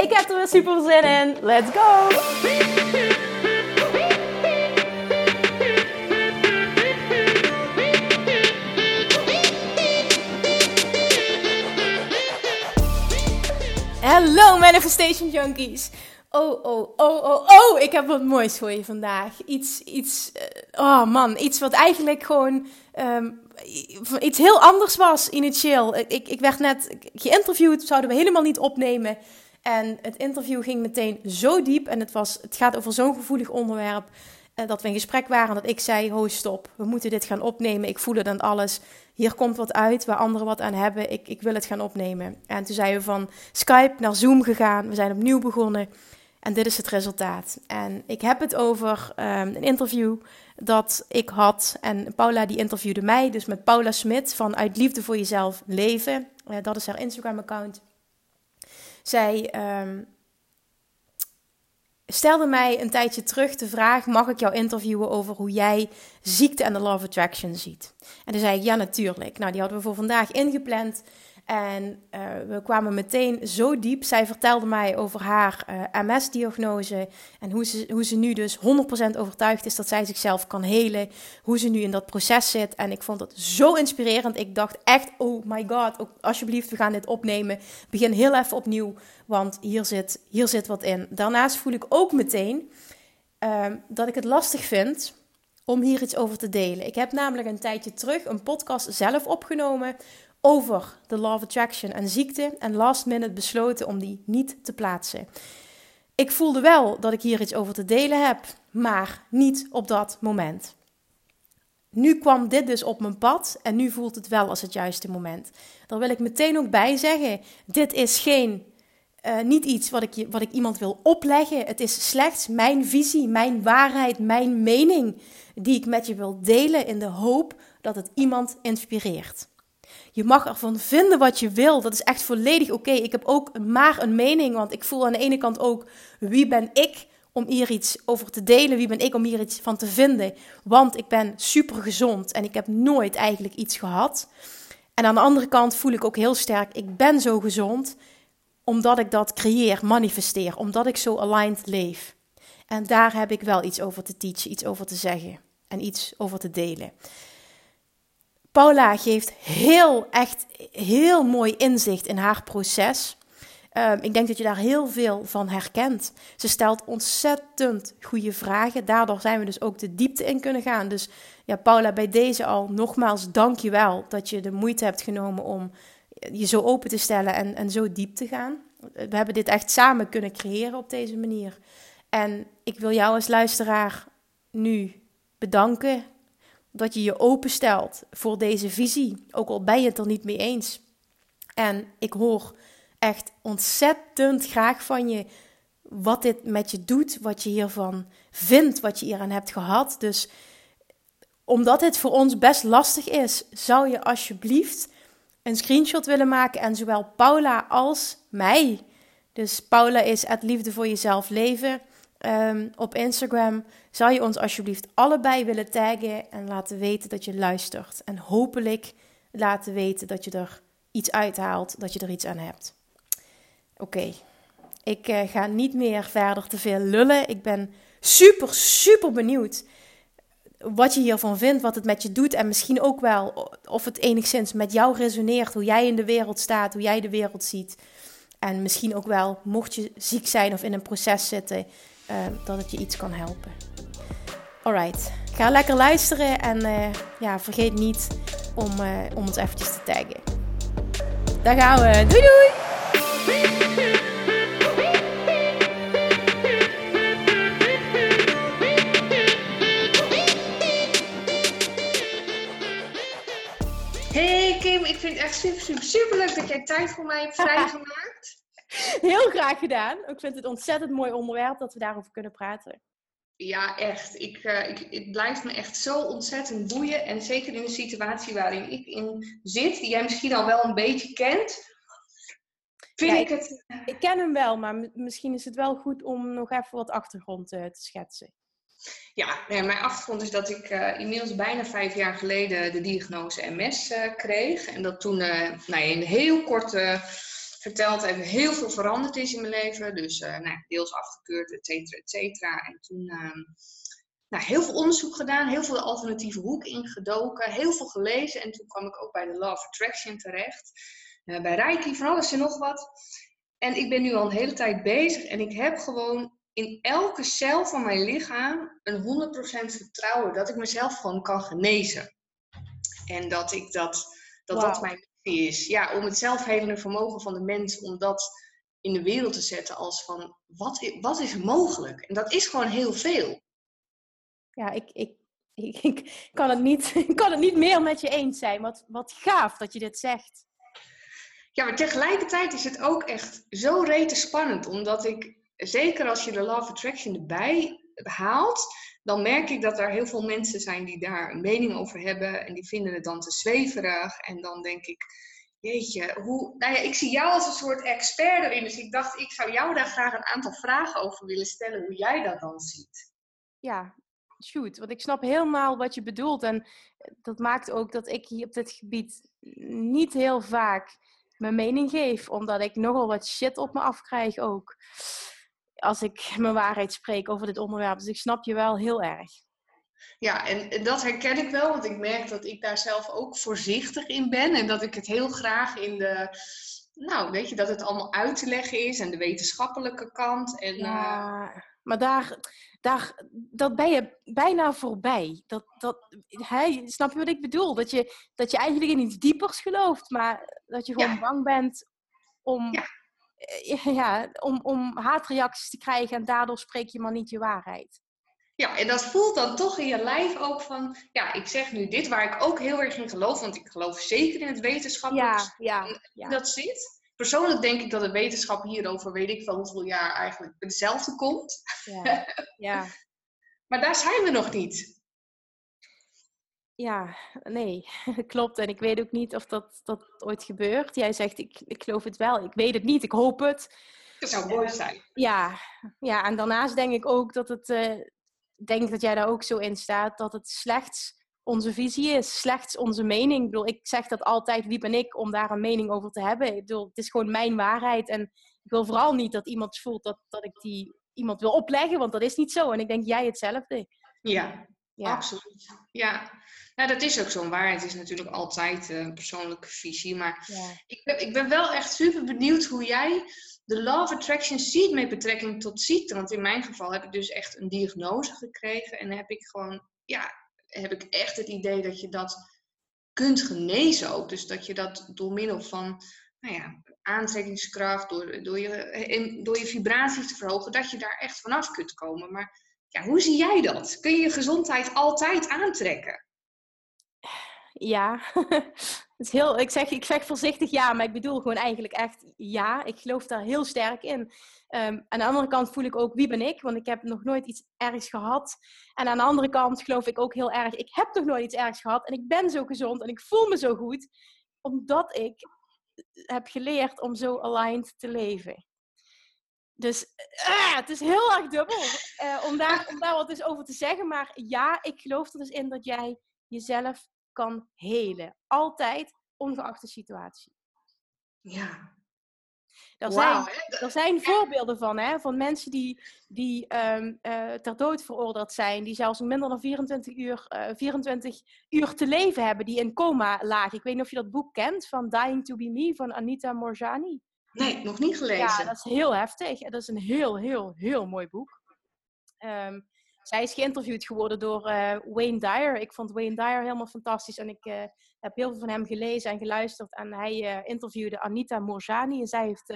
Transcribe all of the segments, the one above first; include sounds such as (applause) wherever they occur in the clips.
Ik heb er weer super zin in. Let's go! Hallo Manifestation Junkies! Oh, oh, oh, oh, oh, ik heb wat moois voor je vandaag. Iets, iets, uh, oh man, iets wat eigenlijk gewoon um, iets heel anders was initieel. Ik, ik werd net geïnterviewd, zouden we helemaal niet opnemen. En het interview ging meteen zo diep en het, was, het gaat over zo'n gevoelig onderwerp. Uh, dat we in gesprek waren dat ik zei, ho stop, we moeten dit gaan opnemen. Ik voel het aan alles. Hier komt wat uit waar anderen wat aan hebben. Ik, ik wil het gaan opnemen. En toen zijn we van Skype naar Zoom gegaan. We zijn opnieuw begonnen. En dit is het resultaat. En ik heb het over um, een interview dat ik had. En Paula die interviewde mij. Dus met Paula Smit van Uit Liefde voor Jezelf Leven. Uh, dat is haar Instagram-account. Zij um, stelde mij een tijdje terug de vraag: mag ik jou interviewen over hoe jij ziekte en de of Attraction ziet? En toen zei ik ja, natuurlijk. Nou, die hadden we voor vandaag ingepland. En uh, we kwamen meteen zo diep. Zij vertelde mij over haar eh, MS-diagnose en hoe ze, hoe ze nu dus 100% overtuigd is dat zij zichzelf kan helen. Hoe ze nu in dat proces zit. En ik vond het zo inspirerend. Ik dacht echt, oh my god, alsjeblieft, we gaan dit opnemen. Begin heel even opnieuw, want hier zit, hier zit wat in. Daarnaast voel ik ook meteen uh, dat ik het lastig vind om hier iets over te delen. Ik heb namelijk een tijdje terug een podcast zelf opgenomen over de Law of Attraction en ziekte en last minute besloten om die niet te plaatsen. Ik voelde wel dat ik hier iets over te delen heb, maar niet op dat moment. Nu kwam dit dus op mijn pad en nu voelt het wel als het juiste moment. Daar wil ik meteen ook bij zeggen: dit is geen, uh, niet iets wat ik, wat ik iemand wil opleggen. Het is slechts mijn visie, mijn waarheid, mijn mening die ik met je wil delen in de hoop dat het iemand inspireert. Je mag ervan vinden wat je wil. Dat is echt volledig oké. Ik heb ook maar een mening, want ik voel aan de ene kant ook wie ben ik om hier iets over te delen. Wie ben ik om hier iets van te vinden? Want ik ben super gezond en ik heb nooit eigenlijk iets gehad. En aan de andere kant voel ik ook heel sterk, ik ben zo gezond omdat ik dat creëer, manifesteer, omdat ik zo aligned leef. En daar heb ik wel iets over te teachen, iets over te zeggen en iets over te delen. Paula geeft heel, echt heel mooi inzicht in haar proces. Um, ik denk dat je daar heel veel van herkent. Ze stelt ontzettend goede vragen. Daardoor zijn we dus ook de diepte in kunnen gaan. Dus ja, Paula, bij deze al nogmaals dank je wel dat je de moeite hebt genomen om je zo open te stellen en, en zo diep te gaan. We hebben dit echt samen kunnen creëren op deze manier. En ik wil jou als luisteraar nu bedanken dat je je openstelt voor deze visie, ook al ben je het er niet mee eens. En ik hoor echt ontzettend graag van je wat dit met je doet, wat je hiervan vindt, wat je hieraan hebt gehad. Dus omdat het voor ons best lastig is, zou je alsjeblieft een screenshot willen maken en zowel Paula als mij. Dus Paula is het liefde voor jezelf leven um, op Instagram. Zou je ons alsjeblieft allebei willen taggen en laten weten dat je luistert. En hopelijk laten weten dat je er iets uithaalt, dat je er iets aan hebt. Oké, ik uh, ga niet meer verder te veel lullen. Ik ben super, super benieuwd wat je hiervan vindt, wat het met je doet. En misschien ook wel of het enigszins met jou resoneert, hoe jij in de wereld staat, hoe jij de wereld ziet. En misschien ook wel, mocht je ziek zijn of in een proces zitten, uh, dat het je iets kan helpen. Alright, ga lekker luisteren en uh, ja, vergeet niet om, uh, om ons eventjes te taggen. Daar gaan we. Doei doei! Hey Kim, ik vind het echt super, super, super leuk dat jij tijd voor mij hebt vrijgemaakt. (laughs) Heel graag gedaan. Ik vind het een ontzettend mooi onderwerp dat we daarover kunnen praten. Ja, echt. Ik, uh, ik, het blijft me echt zo ontzettend boeien. En zeker in de situatie waarin ik in zit, die jij misschien al wel een beetje kent. Vind ik, het... ik ken hem wel, maar misschien is het wel goed om nog even wat achtergrond uh, te schetsen. Ja, mijn achtergrond is dat ik uh, inmiddels bijna vijf jaar geleden de diagnose MS kreeg. En dat toen nou ja, in heel korte verteld even heel veel veranderd is in mijn leven. Dus uh, nou, deels afgekeurd, et cetera, et cetera. En toen uh, nou, heel veel onderzoek gedaan, heel veel de alternatieve hoek ingedoken, heel veel gelezen. En toen kwam ik ook bij de Law of Attraction terecht. Uh, bij Reiki, van alles en nog wat. En ik ben nu al een hele tijd bezig en ik heb gewoon in elke cel van mijn lichaam een 100% vertrouwen dat ik mezelf gewoon kan genezen. En dat ik dat, dat, wow. dat mijn is. Ja, om het zelfhelende vermogen van de mens, om dat in de wereld te zetten als van, wat, wat is mogelijk? En dat is gewoon heel veel. Ja, ik, ik, ik, (laughs) ik kan, het niet, (laughs) ik kan het niet meer met je eens zijn. Wat, wat gaaf dat je dit zegt. Ja, maar tegelijkertijd is het ook echt zo rete spannend, omdat ik, zeker als je de Law of Attraction erbij haalt, dan merk ik dat er heel veel mensen zijn die daar een mening over hebben en die vinden het dan te zweverig. En dan denk ik, jeetje, hoe, nou ja, ik zie jou als een soort expert erin. Dus ik dacht, ik zou jou daar graag een aantal vragen over willen stellen, hoe jij dat dan ziet. Ja, shoot. Want ik snap helemaal wat je bedoelt. En dat maakt ook dat ik hier op dit gebied niet heel vaak mijn mening geef, omdat ik nogal wat shit op me afkrijg ook als ik mijn waarheid spreek over dit onderwerp. Dus ik snap je wel heel erg. Ja, en dat herken ik wel, want ik merk dat ik daar zelf ook voorzichtig in ben. En dat ik het heel graag in de, nou, weet je, dat het allemaal uit te leggen is en de wetenschappelijke kant. En, ja, uh... maar daar, daar, dat ben je bijna voorbij. Dat, dat, hij, snap je wat ik bedoel? Dat je, dat je eigenlijk in iets diepers gelooft, maar dat je gewoon ja. bang bent om ja. Eh, ja, om, om haatreacties te krijgen en daardoor spreek je maar niet je waarheid. Ja, en dat voelt dan toch in je lijf ook van, ja, ik zeg nu dit waar ik ook heel erg in geloof, want ik geloof zeker in het wetenschappelijk ja, ja, ja. dat zit. Persoonlijk denk ik dat de wetenschap hierover, weet ik wel hoeveel jaar eigenlijk hetzelfde komt. Ja, ja. (laughs) maar daar zijn we nog niet. Ja, nee, (laughs) klopt. En ik weet ook niet of dat, dat ooit gebeurt. Jij zegt, ik, ik geloof het wel. Ik weet het niet, ik hoop het. Dat zou mooi zijn. Ja, ja, en daarnaast denk ik ook dat het, uh, denk dat jij daar ook zo in staat, dat het slechts onze visie is, slechts onze mening. Ik bedoel, ik zeg dat altijd, wie ben ik om daar een mening over te hebben? Ik bedoel, het is gewoon mijn waarheid. En ik wil vooral niet dat iemand voelt dat, dat ik die iemand wil opleggen, want dat is niet zo. En ik denk jij hetzelfde. Ja, ja. absoluut. Ja, nou, dat is ook zo'n waarheid. Het is natuurlijk altijd een persoonlijke visie. Maar ja. ik, ben, ik ben wel echt super benieuwd hoe jij de Law of Attraction ziet met betrekking tot ziekte. Want in mijn geval heb ik dus echt een diagnose gekregen. En heb ik gewoon, ja, heb ik echt het idee dat je dat kunt genezen ook. Dus dat je dat door middel van, nou ja, aantrekkingskracht, door, door, je, door je vibraties te verhogen, dat je daar echt vanaf kunt komen. Maar ja, hoe zie jij dat? Kun je je gezondheid altijd aantrekken? Ja, (laughs) het is heel, ik, zeg, ik zeg voorzichtig ja, maar ik bedoel gewoon eigenlijk echt ja. Ik geloof daar heel sterk in. Um, aan de andere kant voel ik ook wie ben ik, want ik heb nog nooit iets ergs gehad. En aan de andere kant geloof ik ook heel erg, ik heb nog nooit iets ergs gehad en ik ben zo gezond en ik voel me zo goed, omdat ik heb geleerd om zo aligned te leven. Dus uh, het is heel erg dubbel uh, om, daar, om daar wat eens over te zeggen. Maar ja, ik geloof er dus in dat jij jezelf kan helen. Altijd, ongeacht de situatie. Ja. Er zijn, er zijn voorbeelden van, hè, van mensen die, die um, uh, ter dood veroordeeld zijn, die zelfs minder dan 24 uur, uh, 24 uur te leven hebben, die in coma lagen. Ik weet niet of je dat boek kent van Dying to Be Me van Anita Morjani. Nee, nog niet gelezen. Ja, dat is heel heftig. Dat is een heel, heel, heel mooi boek. Um, zij is geïnterviewd geworden door uh, Wayne Dyer. Ik vond Wayne Dyer helemaal fantastisch en ik uh, heb heel veel van hem gelezen en geluisterd. En hij uh, interviewde Anita Morjani en zij heeft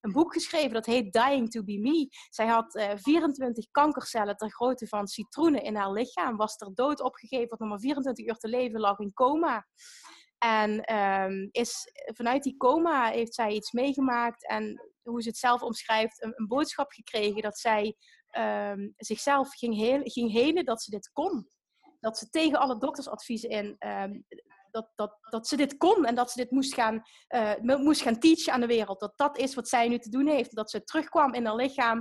een boek geschreven dat heet Dying to Be Me. Zij had 24 kankercellen ter grootte van citroenen in haar lichaam, was er dood opgegeven, had nog maar 24 uur te leven, lag in coma. En um, is, vanuit die coma heeft zij iets meegemaakt en hoe ze het zelf omschrijft, een, een boodschap gekregen dat zij ehm, zichzelf ging, heel, ging helen dat ze dit kon. Dat ze tegen alle doktersadviezen in ehm, dat, dat, dat ze dit kon en dat ze dit moest gaan, uh, moest gaan teachen aan de wereld. Dat dat is wat zij nu te doen heeft. Dat ze terugkwam in haar lichaam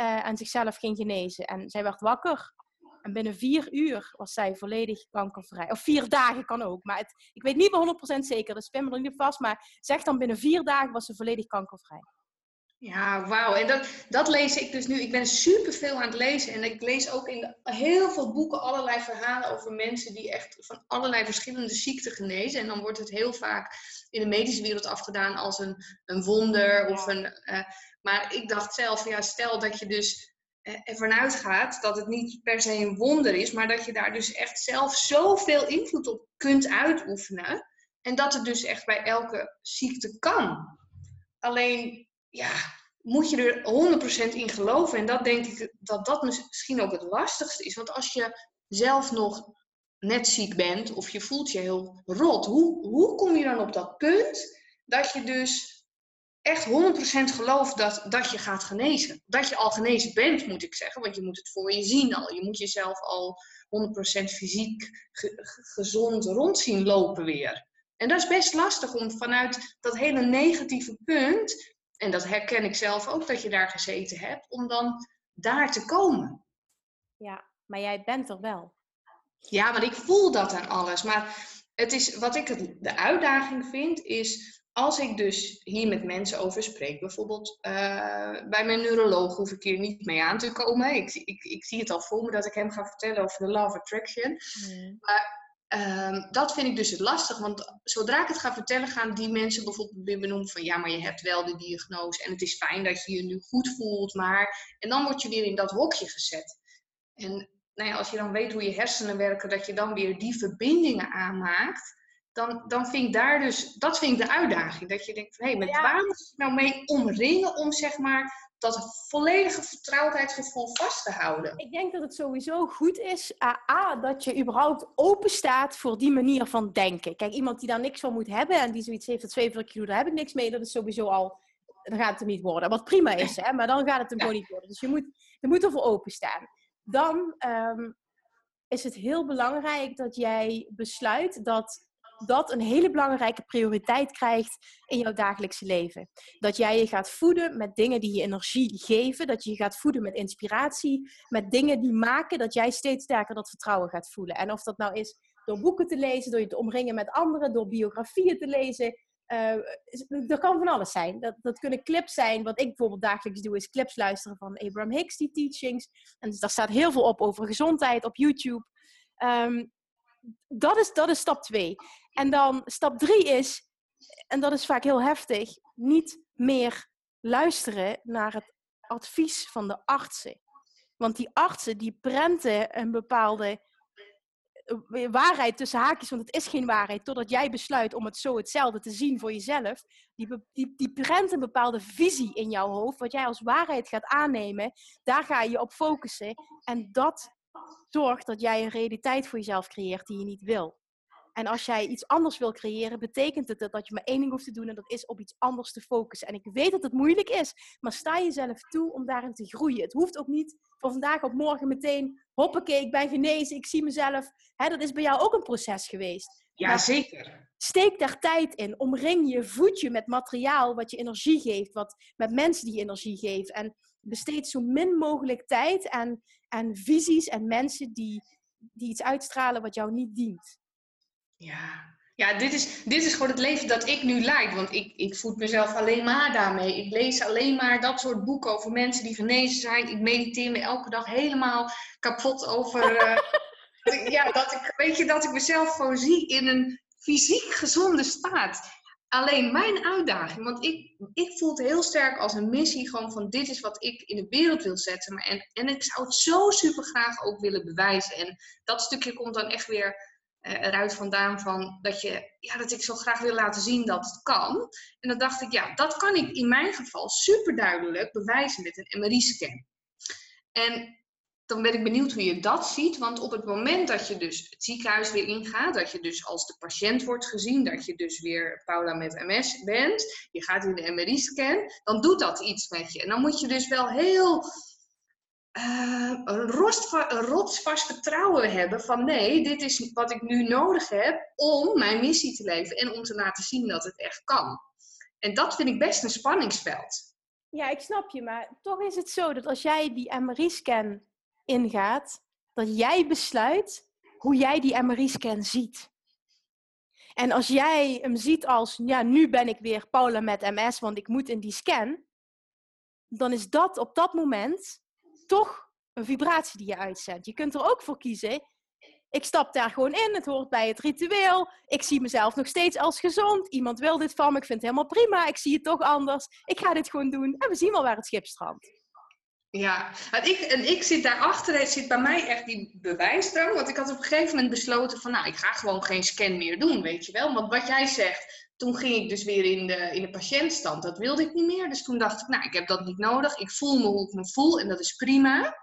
uh, en zichzelf ging genezen. En zij werd wakker. En binnen vier uur was zij volledig kankervrij. Of vier dagen kan ook. Maar het, ik weet niet meer 100% zeker. Dus spin me er niet vast. Maar zeg dan binnen vier dagen was ze volledig kankervrij. Ja, wauw. En dat, dat lees ik dus nu. Ik ben super veel aan het lezen. En ik lees ook in heel veel boeken allerlei verhalen over mensen die echt van allerlei verschillende ziekten genezen. En dan wordt het heel vaak in de medische wereld afgedaan als een, een wonder. Of een, uh, maar ik dacht zelf, ja, stel dat je dus ervan uitgaat dat het niet per se een wonder is, maar dat je daar dus echt zelf zoveel invloed op kunt uitoefenen. En dat het dus echt bij elke ziekte kan. Alleen ja, moet je er 100% in geloven. En dat denk ik dat dat misschien ook het lastigste is. Want als je zelf nog net ziek bent of je voelt je heel rot, hoe, hoe kom je dan op dat punt dat je dus echt 100% gelooft dat, dat je gaat genezen? Dat je al genezen bent, moet ik zeggen. Want je moet het voor je zien al. Je moet jezelf al 100% fysiek gezond rond zien lopen weer. En dat is best lastig om vanuit dat hele negatieve punt en dat herken ik zelf ook dat je daar gezeten hebt, om dan daar te komen. Ja, maar jij bent er wel. Ja, want ik voel dat aan alles. Maar het is, wat ik het, de uitdaging vind, is als ik dus hier met mensen over spreek, bijvoorbeeld uh, bij mijn neuroloog hoef ik hier niet mee aan te komen. Ik, ik, ik zie het al voor me dat ik hem ga vertellen over de Law of Attraction. Hmm. Maar Um, dat vind ik dus het lastig, want zodra ik het ga vertellen, gaan die mensen bijvoorbeeld weer benoemen van ja, maar je hebt wel de diagnose en het is fijn dat je je nu goed voelt, maar. En dan word je weer in dat hokje gezet. En nou ja, als je dan weet hoe je hersenen werken, dat je dan weer die verbindingen aanmaakt, dan, dan vind ik daar dus, dat vind ik de uitdaging. Dat je denkt van hé, hey, met waar moet je nou mee omringen om zeg maar dat volledige vertrouwdheidsgevoel vast te houden. Ik denk dat het sowieso goed is, A, dat je überhaupt open staat voor die manier van denken. Kijk, iemand die daar niks van moet hebben en die zoiets heeft dat 42 kilo, daar heb ik niks mee, dat is sowieso al, dan gaat het er niet worden. Wat prima is, hè, maar dan gaat het hem gewoon niet worden. Dus je moet, je moet ervoor openstaan. Dan um, is het heel belangrijk dat jij besluit dat dat een hele belangrijke prioriteit krijgt in jouw dagelijkse leven. Dat jij je gaat voeden met dingen die je energie geven. Dat je je gaat voeden met inspiratie. Met dingen die maken dat jij steeds sterker dat vertrouwen gaat voelen. En of dat nou is door boeken te lezen, door je te omringen met anderen, door biografieën te lezen. Uh, er kan van alles zijn. Dat, dat kunnen clips zijn. Wat ik bijvoorbeeld dagelijks doe, is clips luisteren van Abraham Hicks, die teachings. En dus daar staat heel veel op over gezondheid op YouTube. Um, dat, is, dat is stap twee. En dan stap drie is, en dat is vaak heel heftig, niet meer luisteren naar het advies van de artsen. Want die artsen die prenten een bepaalde eh, waarheid tussen haakjes, want het is geen waarheid, totdat jij besluit om het zo hetzelfde te zien voor jezelf. Die, die, die prent een bepaalde visie in jouw hoofd, wat jij als waarheid gaat aannemen. Daar ga je op focussen. En dat zorgt dat jij een realiteit voor jezelf creëert die je niet wil. En als jij iets anders wil creëren, betekent het dat je maar één ding hoeft te doen en dat is op iets anders te focussen. En ik weet dat het moeilijk is, maar sta jezelf toe om daarin te groeien. Het hoeft ook niet van vandaag op morgen meteen, hoppakee, ik ben genezen, ik zie mezelf. Hè, dat is bij jou ook een proces geweest. Ja, zeker. Steek daar tijd in. Omring je, voed je met materiaal wat je energie geeft, wat, met mensen die energie geven. En besteed zo min mogelijk tijd aan, aan visies en mensen die, die iets uitstralen wat jou niet dient. Ja, ja dit, is, dit is gewoon het leven dat ik nu leid. Want ik, ik voed mezelf alleen maar daarmee. Ik lees alleen maar dat soort boeken over mensen die genezen zijn. Ik mediteer me elke dag helemaal kapot over. (laughs) Uh, ja, dat ik, weet je, dat ik mezelf gewoon zie in een fysiek gezonde staat. Alleen mijn uitdaging, want ik, ik voel het heel sterk als een missie gewoon van dit is wat ik in de wereld wil zetten. Maar en, en ik zou het zo super graag ook willen bewijzen. En dat stukje komt dan echt weer eruit vandaan van dat, je, ja, dat ik zo graag wil laten zien dat het kan. En dan dacht ik, ja, dat kan ik in mijn geval super duidelijk bewijzen met een MRI-scan. En dan ben ik benieuwd hoe je dat ziet. Want op het moment dat je dus het ziekenhuis weer ingaat, dat je dus als de patiënt wordt gezien, dat je dus weer Paula met MS bent, je gaat in de MRI-scan, dan doet dat iets met je. En dan moet je dus wel heel uh, een, rotsvast vertrouwen hebben van nee, dit is wat ik nu nodig heb om mijn missie te leven en om te laten zien dat het echt kan. En dat vind ik best een spanningsveld. Ja, ik snap je, maar toch is het zo dat als jij die MRI-scan ingaat, dat jij besluit hoe jij die MRI-scan ziet. En als jij hem ziet als, ja, nu ben ik weer Paula met MS, want ik moet in die scan, dan is dat op dat moment toch een vibratie die je uitzendt. Je kunt er ook voor kiezen. Ik stap daar gewoon in, het hoort bij het ritueel. Ik zie mezelf nog steeds als gezond. Iemand wil dit van me, ik vind het helemaal prima. Ik zie het toch anders. Ik ga dit gewoon doen en we zien wel waar het schip strandt. Ja, en ik, en ik zit daarachter, zit bij mij echt die bewijsdrang. Want ik had op een gegeven moment besloten van, nou, ik ga gewoon geen scan meer doen, weet je wel. Want wat jij zegt, toen ging ik dus weer in de, in de patiëntstand. Dat wilde ik niet meer. Dus toen dacht ik, nou, ik heb dat niet nodig. Ik voel me hoe ik me voel en dat is prima.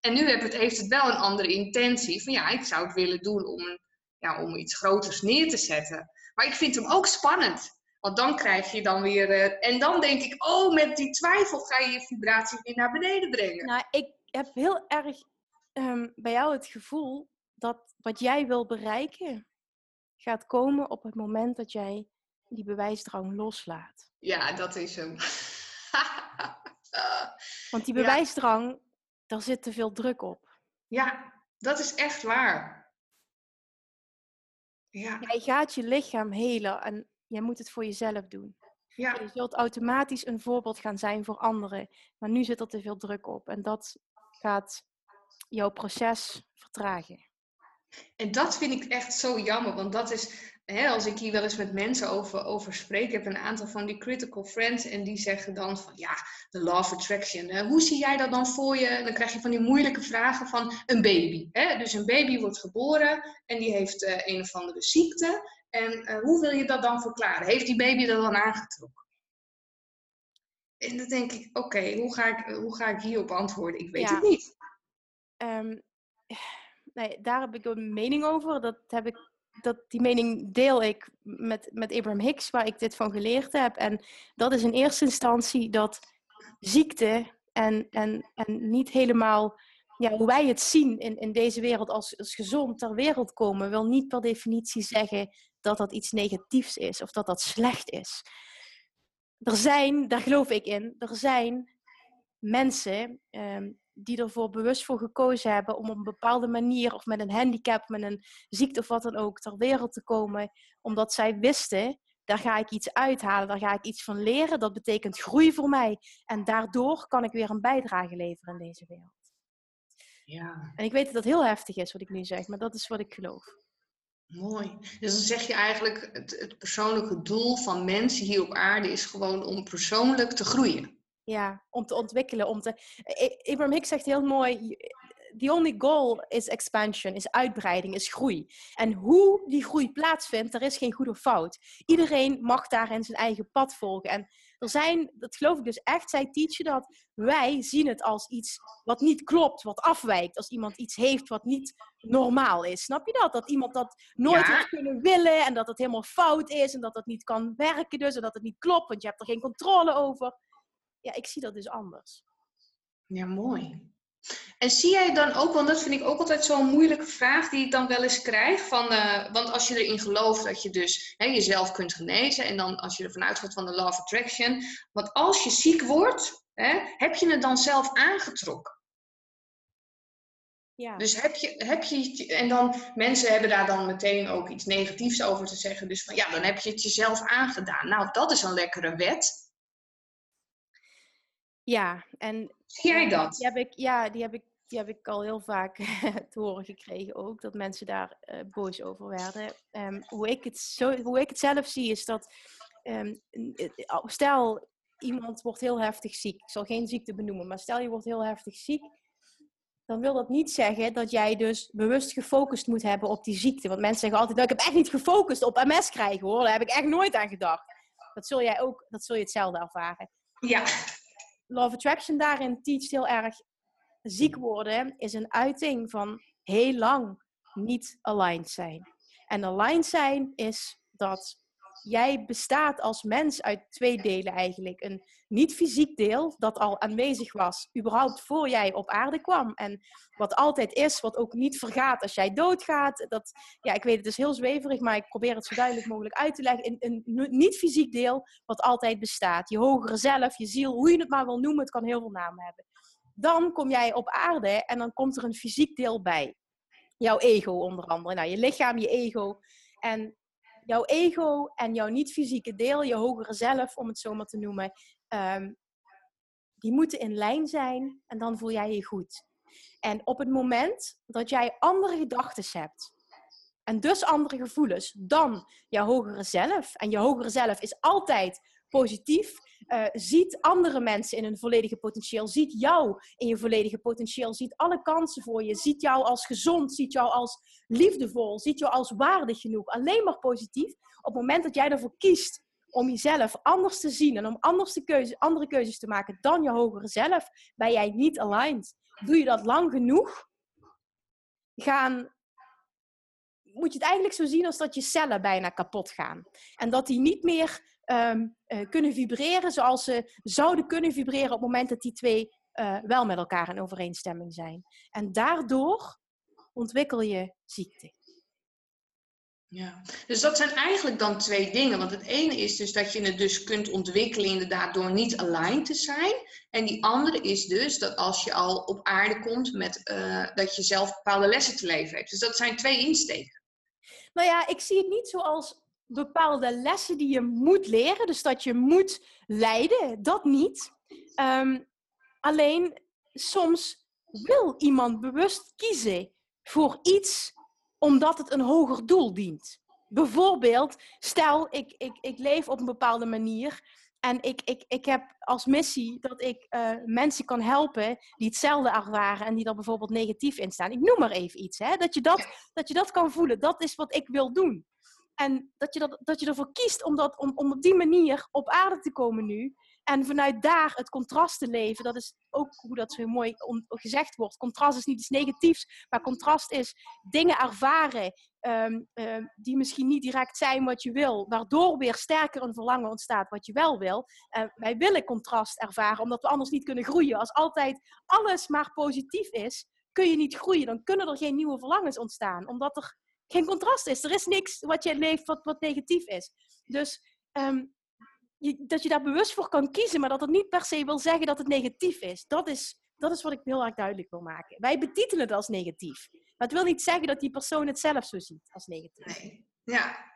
En nu heb het, heeft het wel een andere intentie. Van ja, ik zou het willen doen om, ja, om iets groters neer te zetten. Maar ik vind hem ook spannend. Want dan krijg je dan weer. Uh, en dan denk ik, oh, met die twijfel ga je je vibratie weer naar beneden brengen. Nou, ik heb heel erg um, bij jou het gevoel dat wat jij wil bereiken gaat komen op het moment dat jij die bewijsdrang loslaat. Ja, dat is hem. (laughs) Want die bewijsdrang, daar zit te veel druk op. Ja, dat is echt waar. Ja. Jij gaat je lichaam helen en jij moet het voor jezelf doen. Ja. Je zult automatisch een voorbeeld gaan zijn voor anderen. Maar nu zit er te veel druk op en dat gaat jouw proces vertragen. En dat vind ik echt zo jammer, want dat is, hè, als ik hier wel eens met mensen over, over spreek, ik heb een aantal van die critical friends en die zeggen dan van ja, de law of attraction, hè, hoe zie jij dat dan voor je? dan krijg je van die moeilijke vragen van een baby. Hè? Dus een baby wordt geboren en die heeft uh, een of andere ziekte. En uh, hoe wil je dat dan verklaren? Heeft die baby dat dan aangetrokken? En dan denk ik, oké, hoe, ga ik, hoe ga ik hierop antwoorden? Ik weet het niet. Um, nee, daar heb ik een mening over. Dat heb ik dat, die mening deel ik met, met Abraham Hicks, waar ik dit van geleerd heb. En dat is in eerste instantie dat ziekte en, en, en niet helemaal ja, hoe wij het zien in, in deze wereld als, als gezond ter wereld komen, wil niet per definitie zeggen dat dat iets negatiefs is of dat dat slecht is. Er zijn, daar geloof ik in, er zijn mensen um, die ervoor bewust voor gekozen hebben om op een bepaalde manier of met een handicap, met een ziekte of wat dan ook ter wereld te komen, omdat zij wisten, daar ga ik iets uithalen, daar ga ik iets van leren, dat betekent groei voor mij en daardoor kan ik weer een bijdrage leveren in deze wereld. Ja. En ik weet dat dat heel heftig is wat ik nu zeg, maar dat is wat ik geloof. Mooi. Dus dan zeg je eigenlijk, het, het persoonlijke doel van mensen hier op aarde is gewoon om persoonlijk te groeien. Ja, om te ontwikkelen. Om te... Abraham Hicks zegt heel mooi, the only goal is expansion, is uitbreiding, is groei. En hoe die groei plaatsvindt, er is geen goed of fout. Iedereen mag daarin zijn eigen pad volgen. En er zijn, dat geloof ik dus echt, zij teachen dat wij zien het als iets wat niet klopt, wat afwijkt. Als iemand iets heeft wat niet normaal is. Snap je dat? Dat iemand dat nooit ja. heeft kunnen willen en dat het helemaal fout is en dat het niet kan werken dus en dat het niet klopt, want je hebt er geen controle over. Ja, ik zie dat dus anders. Ja, mooi. En zie jij dan ook, want dat vind ik ook altijd zo'n moeilijke vraag die ik dan wel eens krijg. Van, uh, want als je erin gelooft dat je dus hè, jezelf kunt genezen. En dan als je ervan uitgaat van de law of attraction. Want als je ziek wordt, hè, heb je het dan zelf aangetrokken? Ja. Dus heb je, heb je, en dan mensen hebben daar dan meteen ook iets negatiefs over te zeggen. Dus van ja, dan heb je het jezelf aangedaan. Nou, dat is een lekkere wet. Ja, en Zie jij dat? Die heb ik, ja, die heb ik, die heb ik al heel vaak (laughs) te horen gekregen ook, dat mensen daar uh, boos over werden. Um, hoe, ik het zo, hoe ik het zelf zie is dat, um, stel iemand wordt heel heftig ziek, ik zal geen ziekte benoemen, maar stel je wordt heel heftig ziek, dan wil dat niet zeggen dat jij dus bewust gefocust moet hebben op die ziekte. Want mensen zeggen altijd, nou, ik heb echt niet gefocust op MS krijgen hoor, daar heb ik echt nooit aan gedacht. Dat zul jij ook, dat zul je hetzelfde ervaren. Ja. Of Attraction daarin teacht heel erg. ziek worden is een uiting van heel lang niet aligned zijn. En aligned zijn is dat jij bestaat als mens uit twee delen eigenlijk. Een niet-fysiek deel, dat al aanwezig was, überhaupt voor jij op aarde kwam. En wat altijd is, wat ook niet vergaat als jij doodgaat. Dat, ja, ik weet het is heel zweverig, maar ik probeer het zo duidelijk mogelijk uit te leggen. Een, een niet-fysiek deel, wat altijd bestaat. Je hogere zelf, je ziel, hoe je het maar wil noemen, het kan heel veel namen hebben. Dan kom jij op aarde en dan komt er een fysiek deel bij. Jouw ego onder andere. Nou, je lichaam, je ego. En jouw ego en jouw niet-fysieke deel, je hogere zelf, om het zo maar te noemen, um, die moeten in lijn zijn en dan voel jij je goed. En op het moment dat jij andere gedachten hebt, en dus andere gevoelens dan jouw hogere zelf, en je hogere zelf is altijd positief, uh, ziet andere mensen in hun volledige potentieel, ziet jou in je volledige potentieel, ziet alle kansen voor je, ziet jou als gezond, ziet jou als liefdevol, ziet jou als waardig genoeg, alleen maar positief. Op het moment dat jij ervoor kiest om jezelf anders te zien en om anders andere keuzes te maken dan je hogere zelf, ben jij niet aligned. Doe je dat lang genoeg, gaan moet je het eigenlijk zo zien als dat je cellen bijna kapot gaan. En dat die niet meer Ehm, eh, kunnen vibreren zoals ze zouden kunnen vibreren op het moment dat die twee uh, wel met elkaar in overeenstemming zijn. En daardoor ontwikkel je ziekte. Ja, dus dat zijn eigenlijk dan twee dingen. Want het ene is dus dat je het dus kunt ontwikkelen inderdaad door niet aligned te zijn. En die andere is dus dat als je al op aarde komt met uh, dat je zelf bepaalde lessen te leven hebt. Dus dat zijn twee insteken. Nou ja, ik zie het niet zoals bepaalde lessen die je moet leren. Dus dat je moet leiden, dat niet. Um, alleen soms wil iemand bewust kiezen voor iets omdat het een hoger doel dient. Bijvoorbeeld, stel ik, ik, ik leef op een bepaalde manier en ik, ik, ik heb als missie dat ik uh, mensen kan helpen die hetzelfde ervaren en die er bijvoorbeeld negatief in staan. Ik noem maar even iets, hè? Dat, je dat, dat je dat kan voelen. Dat is wat ik wil doen. En dat je, dat, dat je ervoor kiest om, dat, om, om op die manier op aarde te komen nu. En vanuit daar het contrast te leven. Dat is ook hoe dat zo mooi gezegd wordt. Contrast is niet iets negatiefs, maar contrast is dingen ervaren um, die misschien niet direct zijn wat je wil. Waardoor weer sterker een verlangen ontstaat wat je wel wil. Uh, wij willen contrast ervaren, omdat we anders niet kunnen groeien. Als altijd alles maar positief is, kun je niet groeien. Dan kunnen er geen nieuwe verlangens ontstaan. Omdat er geen contrast is. Er is niks wat je leeft wat, negatief is. Dus je, dat je daar bewust voor kan kiezen, maar dat het niet per se wil zeggen dat het negatief is. Dat is, dat is wat ik heel erg duidelijk wil maken. Wij betitelen het als negatief. Maar het wil niet zeggen dat die persoon het zelf zo ziet als negatief. Nee. Ja.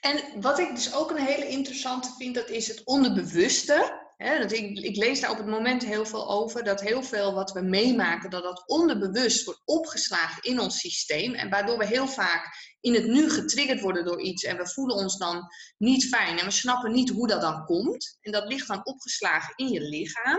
En wat ik dus ook een hele interessante vind, dat is het onderbewuste. Dat ik, ik, lees daar op het moment heel veel over, dat heel veel wat we meemaken, dat dat onderbewust wordt opgeslagen in ons systeem. En waardoor we heel vaak in het nu getriggerd worden door iets en we voelen ons dan niet fijn en we snappen niet hoe dat dan komt. En dat ligt dan opgeslagen in je lichaam.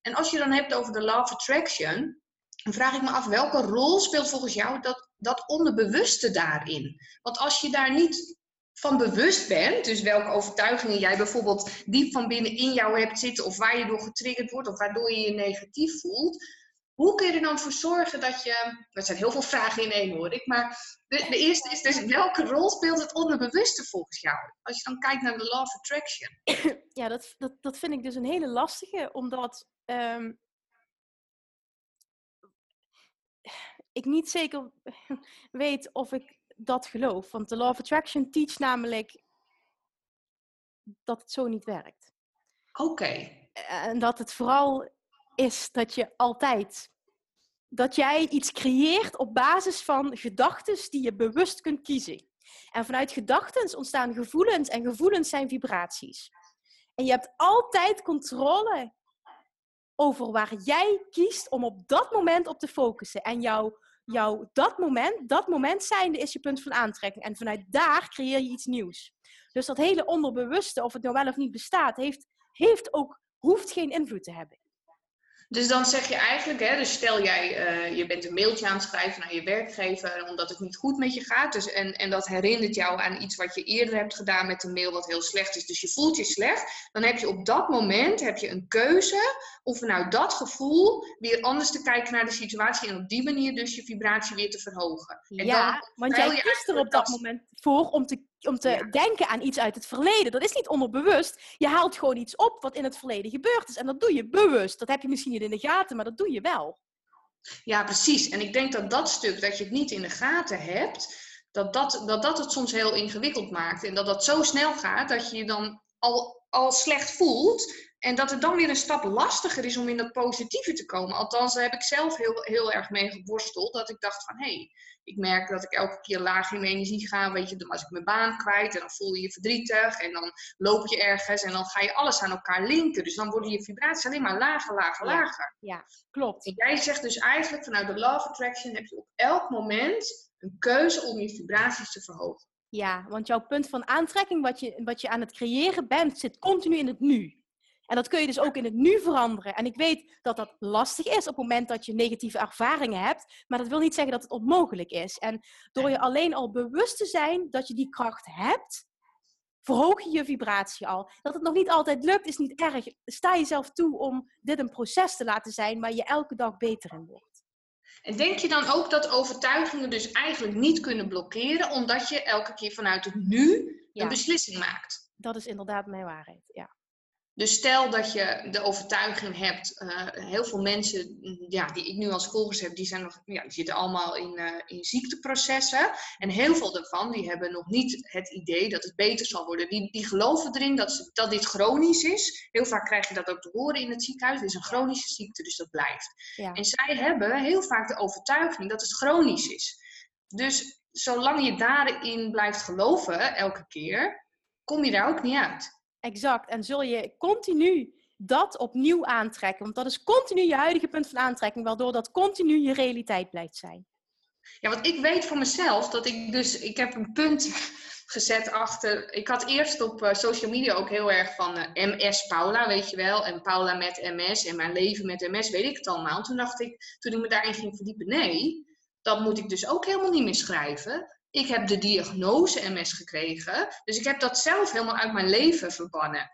En als je dan hebt over de law of attraction, dan vraag ik me af welke rol speelt volgens jou dat, dat onderbewuste daarin? Want als je daar niet van bewust bent, dus welke overtuigingen jij bijvoorbeeld diep van binnen in jou hebt zitten, of waar je door getriggerd wordt, of waardoor je je negatief voelt, hoe kun je er dan voor zorgen dat je. Er zijn heel veel vragen in één hoor ik, maar de, eerste is dus welke rol speelt het onderbewuste volgens jou? Als je dan kijkt naar de Law of Attraction. (clears throat) Ja, dat, dat, dat vind ik dus een hele lastige, omdat. Um, ik niet zeker (laughs) weet of ik dat geloof. Want de Law of Attraction teach namelijk dat het zo niet werkt. Oké. En dat het vooral is dat je altijd. Dat jij iets creëert op basis van gedachten die je bewust kunt kiezen. En vanuit gedachten ontstaan gevoelens en gevoelens zijn vibraties. En je hebt altijd controle over waar jij kiest om op dat moment op te focussen. En jouw jouw dat moment, dat moment zijnde is je punt van aantrekking. En vanuit daar creëer je iets nieuws. Dus dat hele onderbewuste, of het nou wel of niet bestaat, heeft, heeft ook, hoeft geen invloed te hebben. Dus dan zeg je eigenlijk, hè, dus stel jij, uh, je bent een mailtje aan het schrijven naar je werkgever omdat het niet goed met je gaat. Dus, en, en dat herinnert jou aan iets wat je eerder hebt gedaan met een mail wat heel slecht is. Dus je voelt je slecht. Dan heb je op dat moment heb je een keuze om vanuit dat gevoel weer anders te kijken naar de situatie. En op die manier dus je vibratie weer te verhogen. En ja, dan want jij kiest er op dat moment voor om te om te denken aan iets uit het verleden. Dat is niet onderbewust. Je haalt gewoon iets op wat in het verleden gebeurd is. En dat doe je bewust. Dat heb je misschien niet in de gaten, maar dat doe je wel. Ja, precies. En ik denk dat dat stuk dat je het niet in de gaten hebt, dat dat, dat, dat het soms heel ingewikkeld maakt. En dat dat zo snel gaat dat je je dan al, al slecht voelt. En dat het dan weer een stap lastiger is om in dat positieve te komen. Althans, daar heb ik zelf heel, heel erg mee geworsteld. Dat ik dacht van, hé, hey, ik merk dat ik elke keer laag in mijn energie ga. Weet je, dan was ik mijn baan kwijt en dan voel je je verdrietig. En dan loop je ergens en dan ga je alles aan elkaar linken. Dus dan worden je vibraties alleen maar lager, lager, lager. Ja, klopt. En jij zegt dus eigenlijk vanuit de Love Attraction heb je op elk moment een keuze om je vibraties te verhogen. Ja, want jouw punt van aantrekking, wat je, wat je aan het creëren bent, zit continu in het nu. En dat kun je dus ook in het nu veranderen. En ik weet dat dat lastig is op het moment dat je negatieve ervaringen hebt. Maar dat wil niet zeggen dat het onmogelijk is. En door je alleen al bewust te zijn dat je die kracht hebt, verhoog je je vibratie al. Dat het nog niet altijd lukt, is niet erg. Sta jezelf toe om dit een proces te laten zijn waar je elke dag beter in wordt. En denk je dan ook dat overtuigingen dus eigenlijk niet kunnen blokkeren, omdat je elke keer vanuit het nu een beslissing maakt? Dat is inderdaad mijn waarheid, ja. Dus stel dat je de overtuiging hebt, uh, heel veel mensen ja, die ik nu als volgers heb, die, zijn nog, ja, die zitten allemaal in, uh, in ziekteprocessen. En heel veel daarvan die hebben nog niet het idee dat het beter zal worden. Die, die geloven erin dat, ze, dat dit chronisch is. Heel vaak krijg je dat ook te horen in het ziekenhuis. Het is een chronische ziekte, dus dat blijft. Ja. En zij hebben heel vaak de overtuiging dat het chronisch is. Dus zolang je daarin blijft geloven elke keer, kom je daar ook niet uit. Exact. En zul je continu dat opnieuw aantrekken. Want dat is continu je huidige punt van aantrekking, waardoor dat continu je realiteit blijft zijn. Ja, want ik weet voor mezelf dat ik dus, ik heb een punt (laughs) gezet achter. Ik had eerst op uh, social media ook heel erg van eh, MS Paula, weet je wel. En Paula met MS en mijn leven met MS, weet ik het allemaal. Toen dacht ik, toen ik me daarin ging verdiepen, nee, dat moet ik dus ook helemaal niet meer schrijven. Ik heb de diagnose MS gekregen, dus ik heb dat zelf helemaal uit mijn leven verbannen.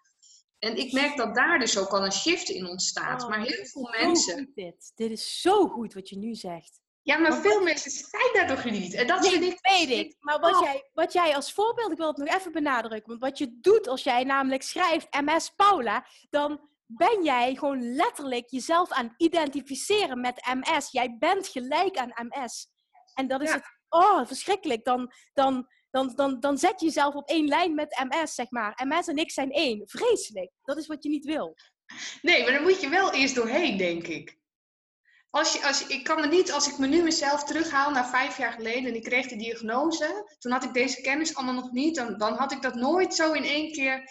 En ik merk dat daar dus ook al een shift in ontstaat. Oh, maar heel veel mensen. Dit. dit is zo goed wat je nu zegt. Ja, maar veel mensen zijn daar toch niet. En dat nee, ik, weet ik. Maar wat, oh. jij, wat jij als voorbeeld, ik wil het nog even benadrukken. Want wat je doet als jij namelijk schrijft MS Paula, dan ben jij gewoon letterlijk jezelf aan het identificeren met MS. Jij bent gelijk aan MS. En dat is het oh, verschrikkelijk. Dan, dan, dan, dan, dan zet je jezelf op één lijn met MS, zeg maar. MS en ik zijn één. Vreselijk. Dat is wat je niet wil. Nee, maar dan moet je wel eerst doorheen, denk ik. Als je, als ik kan me niet, als ik me nu mezelf terughaal naar vijf jaar geleden en ik kreeg de diagnose, toen had ik deze kennis allemaal nog niet, dan, dan had ik dat nooit zo in één keer,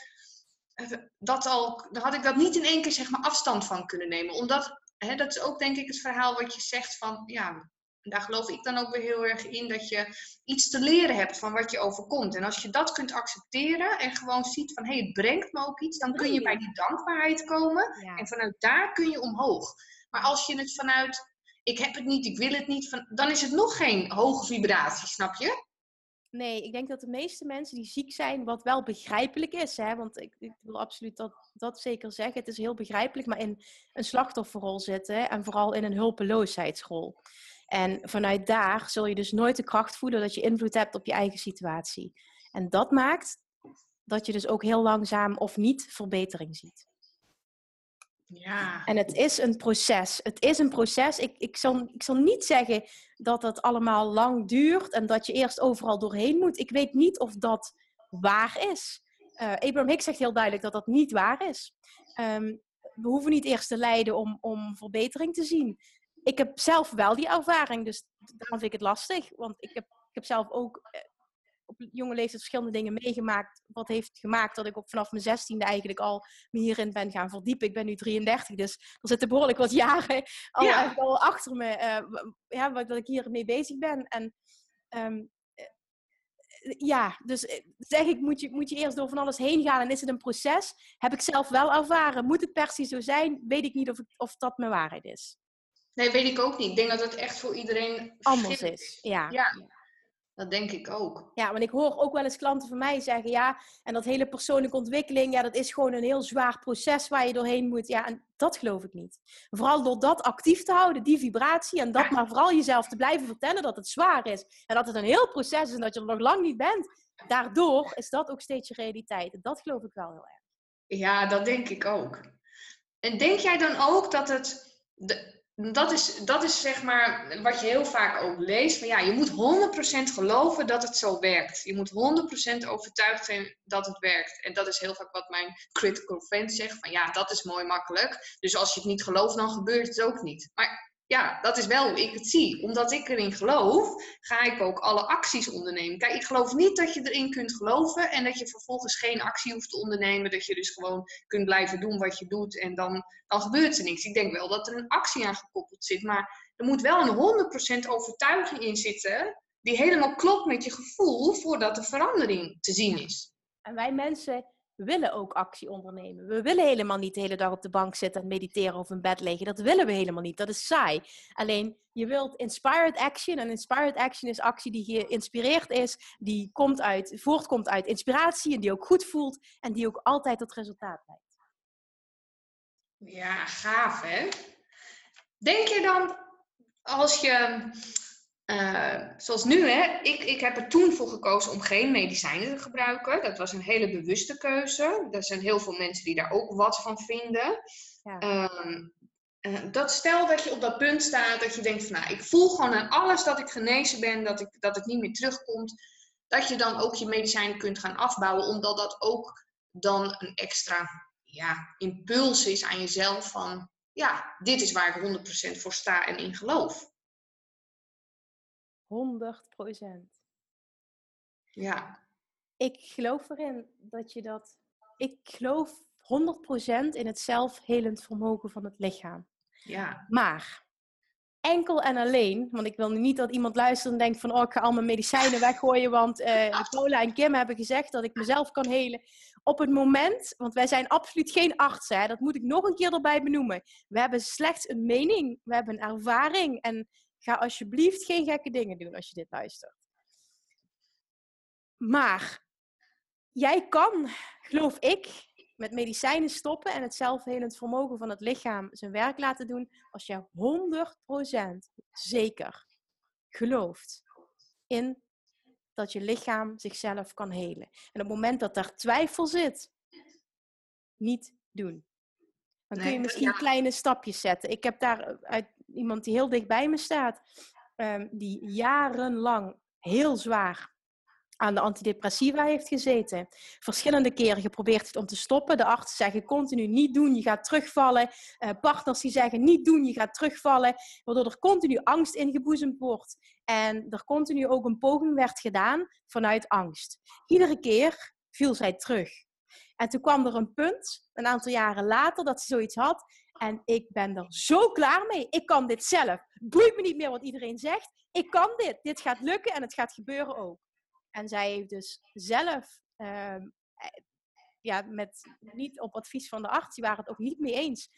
eh, dat al, dan had ik dat niet in één keer zeg maar afstand van kunnen nemen. Omdat, hè, dat is ook denk ik het verhaal wat je zegt van, ja, daar geloof ik dan ook weer heel erg in dat je iets te leren hebt van wat je overkomt. En als je dat kunt accepteren en gewoon ziet van hé, hey, het brengt me ook iets, dan kun je bij die dankbaarheid komen. En vanuit daar kun je omhoog. Maar als je het vanuit ik heb het niet, ik wil het niet, van, dan is het nog geen hoge vibratie, snap je? Nee, ik denk dat de meeste mensen die ziek zijn, wat wel begrijpelijk is, hè, want ik, ik, wil absoluut dat, dat zeker zeggen, het is heel begrijpelijk, maar in een slachtofferrol zitten en vooral in een hulpeloosheidsrol. En vanuit daar zul je dus nooit de kracht voelen dat je invloed hebt op je eigen situatie. En dat maakt dat je dus ook heel langzaam of niet verbetering ziet. Ja. En het is een proces. Het is een proces. Ik, ik, zal, ik zal niet zeggen dat het allemaal lang duurt en dat je eerst overal doorheen moet. Ik weet niet of dat waar is. Uh, Abraham Hicks zegt heel duidelijk dat dat niet waar is. Um, we hoeven niet eerst te lijden om, om verbetering te zien ik heb zelf wel die ervaring, dus daarom vind ik het lastig. Want ik heb, ik heb zelf ook eh, op jonge leeftijd verschillende dingen meegemaakt. Wat heeft gemaakt dat ik ook vanaf mijn zestiende eigenlijk al me hierin ben gaan verdiepen. Ik ben nu 33, dus er zitten behoorlijk wat jaren al, ja. al achter me. Uh, ja, dat ik hiermee bezig ben. En um, ja, dus eh, zeg ik, moet je, moet je eerst door van alles heen gaan en is het een proces? Heb ik zelf wel ervaren. Moet het per se zo zijn? Weet ik niet of, of dat mijn waarheid is. Nee, weet ik ook niet. Ik denk dat het echt voor iedereen anders is. Ja. ja. Dat denk ik ook. Ja, want ik hoor ook wel eens klanten van mij zeggen, ja, en dat hele persoonlijke ontwikkeling, ja, dat is gewoon een heel zwaar proces waar je doorheen moet. Ja, en dat geloof ik niet. Vooral door dat actief te houden, die vibratie, en dat maar vooral jezelf te blijven vertellen dat het zwaar is. En dat het een heel proces is en dat je er nog lang niet bent. Daardoor is dat ook steeds je realiteit. En dat geloof ik wel heel erg. Ja, dat denk ik ook. En denk jij dan ook dat het. De, dat is, dat is zeg maar wat je heel vaak ook leest. Maar ja, je moet 100% geloven dat het zo werkt. Je moet 100% overtuigd zijn dat het werkt. En dat is heel vaak wat mijn critical friend zegt. Van ja, dat is mooi makkelijk. Dus als je het niet gelooft, dan gebeurt het ook niet. Maar ja, dat is wel hoe ik het zie. Omdat ik erin geloof, ga ik ook alle acties ondernemen. Kijk, ik geloof niet dat je erin kunt geloven en dat je vervolgens geen actie hoeft te ondernemen. Dat je dus gewoon kunt blijven doen wat je doet en dan, dan gebeurt er niks. Ik denk wel dat er een actie aan gekoppeld zit, maar er moet wel een 100% overtuiging in zitten die helemaal klopt met je gevoel voordat de verandering te zien is. En wij mensen willen ook actie ondernemen. We willen helemaal niet de hele dag op de bank zitten en mediteren of in bed liggen. Dat willen we helemaal niet. Dat is saai. Alleen je wilt inspired action. En inspired action is actie die geïnspireerd is, die komt uit, voortkomt uit inspiratie en die ook goed voelt en die ook altijd tot resultaat leidt. Ja, gaaf hè? Denk je dan als je uh, zoals nu, hè, ik, ik heb er toen voor gekozen om geen medicijnen te gebruiken. Dat was een hele bewuste keuze. Er zijn heel veel mensen die daar ook wat van vinden. Ja. Uh, dat stel dat je op dat punt staat dat je denkt van nou, ik voel gewoon aan alles dat ik genezen ben, dat, ik, dat het niet meer terugkomt. Dat je dan ook je medicijnen kunt gaan afbouwen, omdat dat ook dan een extra ja, impuls is aan jezelf van ja, dit is waar ik 100% voor sta en in geloof. 100 procent. Ja. Ik geloof erin dat je dat. Ik geloof 100% in het zelfhelend vermogen van het lichaam. Ja. Maar enkel en alleen, want ik wil niet dat iemand luistert en denkt van oh, ik ga al mijn medicijnen weggooien, want uh, (laughs) Paula en Kim hebben gezegd dat ik mezelf kan helen. Op het moment, want wij zijn absoluut geen artsen, hè, dat moet ik nog een keer erbij benoemen. We hebben slechts een mening, we hebben een ervaring en Ga alsjeblieft geen gekke dingen doen als je dit luistert. Maar jij kan, geloof ik, met medicijnen stoppen en het zelfhelend vermogen van het lichaam zijn werk laten doen als je 100% zeker gelooft in dat je lichaam zichzelf kan helen. En op het moment dat daar twijfel zit, niet doen. Dan kun je misschien kleine stapjes zetten. Ik heb daar uit iemand die heel dicht bij me staat, um, die jarenlang heel zwaar aan de antidepressiva heeft gezeten. Verschillende keren geprobeerd heeft om te stoppen. De artsen zeggen continu niet doen, je gaat terugvallen. Uh, partners die zeggen niet doen, je gaat terugvallen. Waardoor er continu angst ingeboezemd wordt. En er continu ook een poging werd gedaan vanuit angst. Iedere keer viel zij terug. En toen kwam er een punt, een aantal jaren later, dat ze zoiets had. En ik ben er zo klaar mee. Ik kan dit zelf. Boeit me niet meer wat iedereen zegt. Ik kan dit. Dit gaat lukken en het gaat gebeuren ook. En zij heeft dus zelf, ehm, eh, ja, met, niet op advies van de arts, die waren het ook niet mee eens,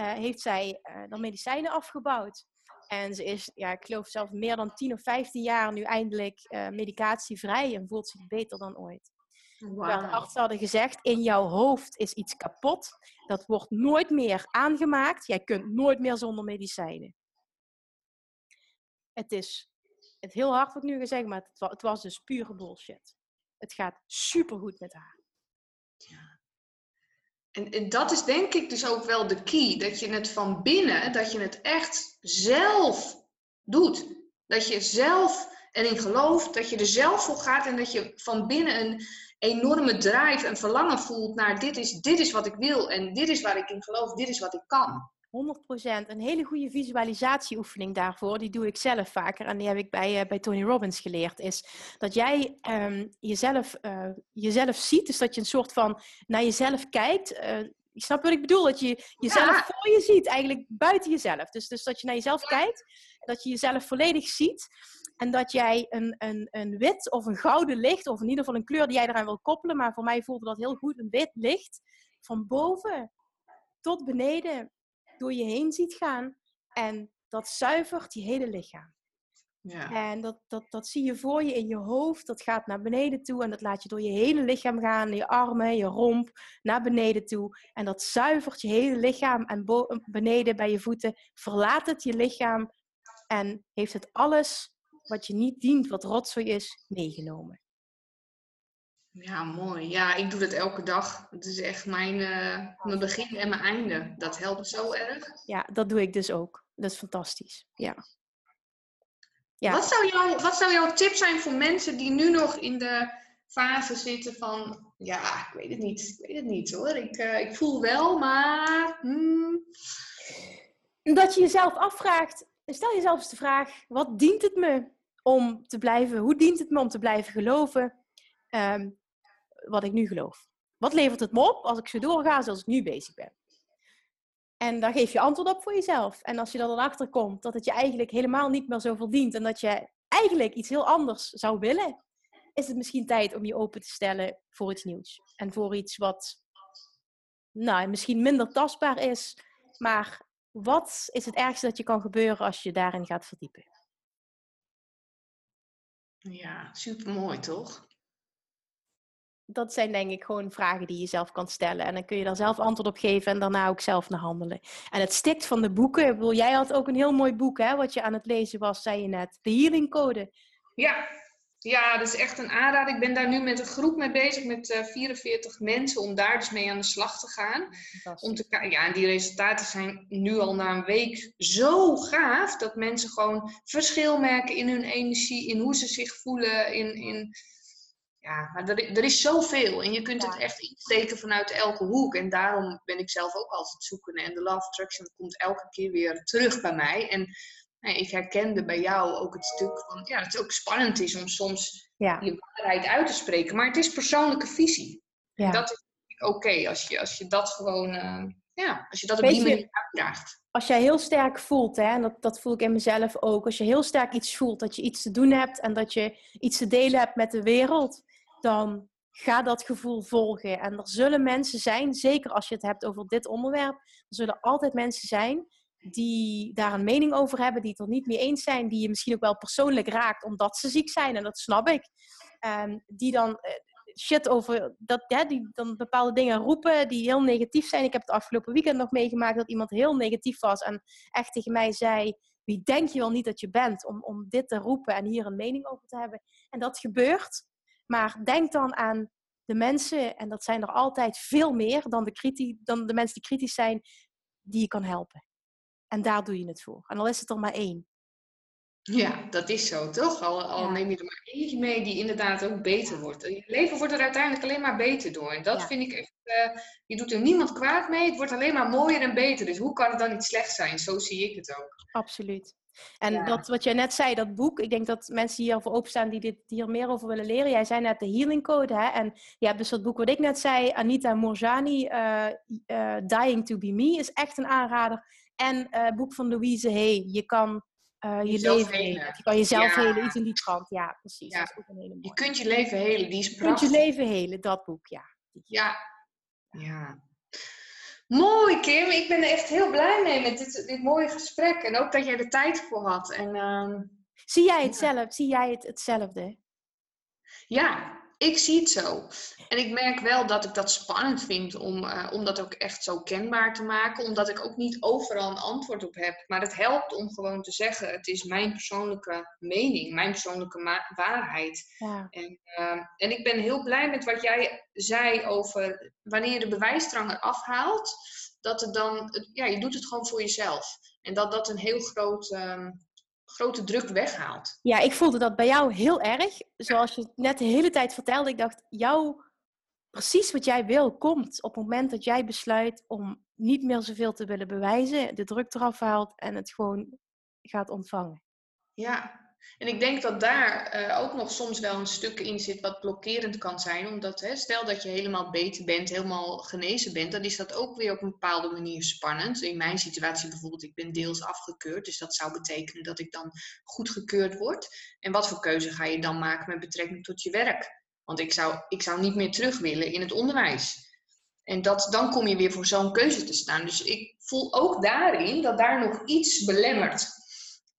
uh, heeft zij uh, dan medicijnen afgebouwd. En ze is, ja, ik geloof zelfs meer dan 10 of 15 jaar nu eindelijk medicatievrij en voelt zich beter dan ooit. Wow. De artsen hadden gezegd, in jouw hoofd is iets kapot. Dat wordt nooit meer aangemaakt. Jij kunt nooit meer zonder medicijnen. Het is het heel hard wat ik nu gezegd, maar het was, het was dus pure bullshit. Het gaat supergoed met haar. Ja. En, en, dat is denk ik dus ook wel de key. Dat je het van binnen, dat je het echt zelf doet. Dat je zelf erin gelooft, dat je er zelf voor gaat en dat je van binnen een enorme drive en verlangen voelt naar dit is, dit is wat ik wil en dit is waar ik in geloof, dit is wat ik kan. 100%. Een hele goede visualisatieoefening daarvoor, die doe ik zelf vaker en die heb ik bij, uh, bij Tony Robbins geleerd, is dat jij um, jezelf, uh, jezelf ziet, dus dat je een soort van naar jezelf kijkt. Uh, je snapt wat ik bedoel? Dat je jezelf voor je ziet, eigenlijk buiten jezelf. Dus, dus dat je naar jezelf kijkt, dat je jezelf volledig ziet. En dat jij een, een, een wit of een gouden licht, of in ieder geval een kleur die jij eraan wil koppelen, maar voor mij voelde dat heel goed, een wit licht, van boven tot beneden door je heen ziet gaan. En dat zuivert je hele lichaam. Ja. En dat, dat, dat zie je voor je in je hoofd. Dat gaat naar beneden toe en dat laat je door je hele lichaam gaan. Je armen, je romp, naar beneden toe. En dat zuivert je hele lichaam. En beneden bij je voeten verlaat het je lichaam. En heeft het alles wat je niet dient, wat rotzooi is, meegenomen. Ja, mooi. Ja, ik doe dat elke dag. Het is echt mijn, uh, mijn begin en mijn einde. Dat helpt zo erg. Ja, dat doe ik dus ook. Dat is fantastisch. Ja. Ja. Wat, zou jouw, wat zou jouw tip zijn voor mensen die nu nog in de fase zitten van... Ja, ik weet het niet. Ik weet het niet hoor. Ik, uh, ik voel wel, maar... Hmm. Dat je jezelf afvraagt... Stel jezelf eens de vraag, wat dient het me om te blijven... Hoe dient het me om te blijven geloven... Um, wat ik nu geloof? Wat levert het me op als ik zo doorga zoals ik nu bezig ben? En daar geef je antwoord op voor jezelf. En als je dan achter komt dat het je eigenlijk helemaal niet meer zo verdient en dat je eigenlijk iets heel anders zou willen, is het misschien tijd om je open te stellen voor iets nieuws. En voor iets wat nou, misschien minder tastbaar is, maar wat is het ergste dat je kan gebeuren als je daarin gaat verdiepen? Ja, super mooi toch? Dat zijn denk ik gewoon vragen die je zelf kan stellen. En dan kun je daar zelf antwoord op geven en daarna ook zelf naar handelen. En het stikt van de boeken. Ik bedoel, jij had ook een heel mooi boek, hè, wat je aan het lezen was, zei je net. De Healing Code. Ja, ja, dat is echt een aanrader. Ik ben daar nu met een groep mee bezig, met uh, eh, 44 mensen, om daar dus mee aan de slag te gaan. Om te, ja, en die resultaten zijn nu al na een week zo gaaf, dat mensen gewoon verschil merken in hun energie, in hoe ze zich voelen, in, in ja, maar er, er is zoveel en je kunt het echt insteken vanuit elke hoek. En daarom ben ik zelf ook altijd zoekende. En de Love Attraction komt elke keer weer terug bij mij. En nou, ik herkende bij jou ook het stuk van, ja, dat het ook spannend is om soms ja. je waarheid uit te spreken. Maar het is persoonlijke visie. Ja. En dat is oké als, je, als je dat gewoon, uh, ja, als je dat op die manier uitdraagt. Als jij heel sterk voelt, hè, en dat, dat voel ik in mezelf ook, als je heel sterk iets voelt, dat je iets te doen hebt en dat je iets te delen hebt met de wereld, dan ga dat gevoel volgen. En er zullen mensen zijn, zeker als je het hebt over dit onderwerp, er zullen altijd mensen zijn die daar een mening over hebben, die het er niet mee eens zijn, die je misschien ook wel persoonlijk raakt omdat ze ziek zijn, en dat snap ik. Um, die dan uh, shit over dat, ja, die dan bepaalde dingen roepen die heel negatief zijn. Ik heb het afgelopen weekend nog meegemaakt dat iemand heel negatief was en echt tegen mij zei: Wie denk je wel niet dat je bent om, om dit te roepen en hier een mening over te hebben? En dat gebeurt. Maar denk dan aan de mensen, en dat zijn er altijd veel meer dan de, dan de mensen die kritisch zijn, die je kan helpen. En daar doe je het voor. En al is het er maar één. Ja, dat is zo, toch? Al, al neem je er maar eentje mee die inderdaad ook beter wordt. Je leven wordt er uiteindelijk alleen maar beter door. En dat vind ik echt, uh, je doet er niemand kwaad mee. Het wordt alleen maar mooier en beter. Dus hoe kan het dan niet slecht zijn? Zo zie ik het ook. Absoluut. En dat wat jij net zei, dat boek, ik denk dat mensen hier voor openstaan die dit, hier meer over willen leren. Jij zei net de Healing Code, hè? En je hebt dus dat boek wat ik net zei, Anita Morjani, uh, uh, Dying to be Me, is echt een aanrader. En uh, het boek van Louise Hay, je kan je leven helen. Je kan jezelf ja. helen, iets in die trant. Ja, precies. Ja. Dat is ook een hele mooie. Je kunt je leven helen, die is prachtig. Je kunt je leven helen, dat boek, ja. Ja, ja. Mooi, Kim. Ik ben er echt heel blij mee met dit, dit mooie gesprek. En ook dat jij er tijd voor had. En, uh, zie jij het zelf? Zie jij het hetzelfde? Ja, ik zie het zo. En ik merk wel dat ik dat spannend vind om, uh, om dat ook echt zo kenbaar te maken. Omdat ik ook niet overal een antwoord op heb. Maar het helpt om gewoon te zeggen: het is mijn persoonlijke mening, mijn persoonlijke waarheid. Ja. En, uh, en ik ben heel blij met wat jij zei over wanneer je de bewijsdrang eraf haalt. Dat het dan, ja, je doet het gewoon voor jezelf. En dat dat een heel groot. Um, grote druk weghaalt. Ja, ik voelde dat bij jou heel erg. Zoals je net de hele tijd vertelde. Ik dacht, jou, precies wat jij wil, komt op het moment dat jij besluit om niet meer zoveel te willen bewijzen, de druk eraf haalt en het gewoon gaat ontvangen. Ja, En ik denk dat daar eh, ook nog soms wel een stuk in zit wat blokkerend kan zijn. Omdat hè, stel dat je helemaal beter bent, helemaal genezen bent, dan is dat ook weer op een bepaalde manier spannend. In mijn situatie bijvoorbeeld, ik ben deels afgekeurd. Dus dat zou betekenen dat ik dan goedgekeurd word. En wat voor keuze ga je dan maken met betrekking tot je werk? Want ik zou, ik zou niet meer terug willen in het onderwijs. En dat, dan kom je weer voor zo'n keuze te staan. Dus ik voel ook daarin dat daar nog iets belemmert.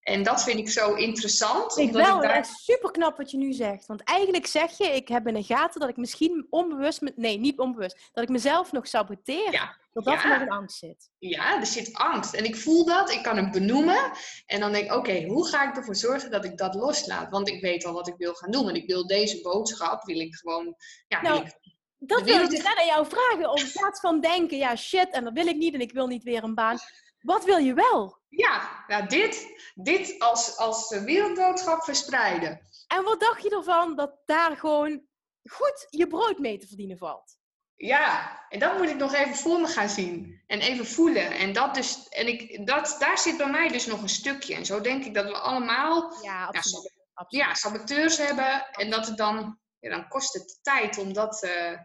En dat vind ik zo interessant. Ik wel, ik daar... super knap wat je nu zegt. Want eigenlijk zeg je, ik heb in de gaten dat ik misschien onbewust, nee, niet onbewust, dat ik mezelf nog saboteer. Ja. Dat dat nog in angst zit. Ja, er zit angst. En ik voel dat, ik kan het benoemen. En dan denk ik, oké, hoe ga ik ervoor zorgen dat ik dat loslaat? Want ik weet al wat ik wil gaan doen. En ik wil deze boodschap, wil ik gewoon, ja, nou, ik dat wil ik dus net aan jou vragen. Om in plaats van denken, ja shit, en dat wil ik niet en ik wil niet weer een baan. Wat wil je wel? Ja, nou dit, dit als, als wereldboodschap verspreiden. En wat dacht je ervan dat daar gewoon goed je brood mee te verdienen valt? Ja, en dat moet ik nog even voor me gaan zien. En even voelen. En, dat dus, en ik, dat, daar zit bij mij dus nog een stukje. En zo denk ik dat we allemaal ja, absoluut. Ja, saboteurs hebben. En dat het dan, ja, dan kost het tijd om, dat, uh,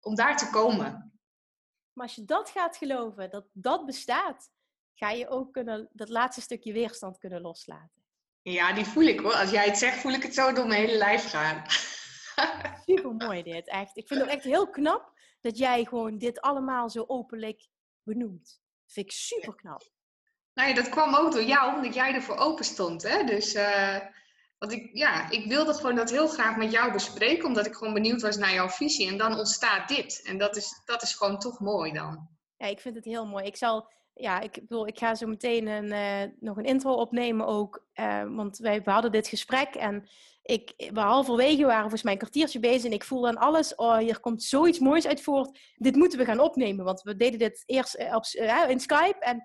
om daar te komen. Maar als je dat gaat geloven, dat dat bestaat, ga je ook kunnen, dat laatste stukje weerstand kunnen loslaten. Ja, die voel ik hoor. Als jij het zegt, voel ik het zo door mijn hele lijf gaan. (laughs) Super mooi dit, echt. Ik vind het echt heel knap dat jij gewoon dit allemaal zo openlijk benoemt. Dat vind ik super knap. Nou ja, dat kwam ook door jou, omdat jij ervoor open stond. Hè? Dus, uh, want ik, ja, ik wilde gewoon dat heel graag met jou bespreken, omdat ik gewoon benieuwd was naar jouw visie. En dan ontstaat dit. En dat is, dat is gewoon toch mooi dan. Ja, ik vind het heel mooi. Ik zal ja, ik bedoel, ik ga zo meteen een, uh, nog een intro opnemen ook. Uh, want wij we hadden dit gesprek en ik, we halverwege waren volgens mij een kwartiertje bezig. En ik voel dan alles, oh, hier komt zoiets moois uit voort. Dit moeten we gaan opnemen. Want we deden dit eerst eh, op, in Skype. En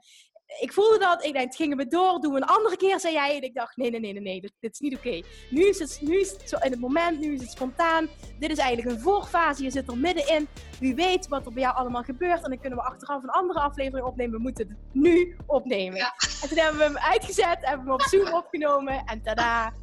ik voelde dat. Ik dacht, gingen we door, doen we een andere keer, zei jij. En ik dacht, nee, nee, nee, nee, nee dit, dit is niet oké. Nu, is het, nu is het zo in het moment, nu is het spontaan. Dit is eigenlijk een voorfase, je zit er middenin. Wie weet wat er bij jou allemaal gebeurt. En dan kunnen we achteraf een andere aflevering opnemen. We moeten het nu opnemen. En toen hebben we hem uitgezet, hebben we hem op Zoom opgenomen. En tada,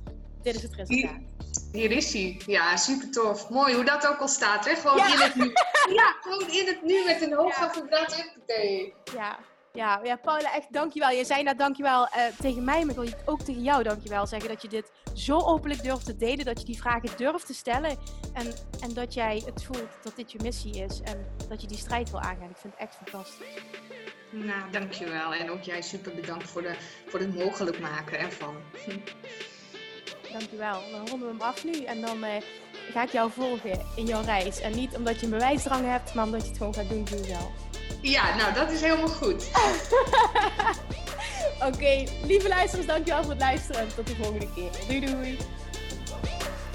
dit is het resultaat. Hier is hij. Ja, super tof. Mooi hoe dat ook al staat, hè? Gewoon in het nu. (laughs) Ja, gewoon in het nu met een hoog ja. vibratie. Ja, ja, ja, Paula, echt dankjewel. Je zei nou dankjewel uh, tegen mij, maar ik wil ook tegen jou dankjewel zeggen dat je dit zo openlijk durft te delen, dat je die vragen durft te stellen en, en dat jij het voelt dat dit je missie is en dat je die strijd wil aangaan. Ik vind het echt fantastisch. Nou, dankjewel. En ook jij super bedankt voor, de, voor het mogelijk maken ervan. (laughs) Dankjewel. Dan ronden we hem af nu en dan uh, ga ik jou volgen in jouw reis. En niet omdat je een bewijsdrang hebt, maar omdat je het gewoon gaat doen voor jezelf. Ja, nou dat is helemaal goed. (laughs) Oké, lieve luisteraars, dankjewel voor het luisteren en tot de volgende keer. Doei doei!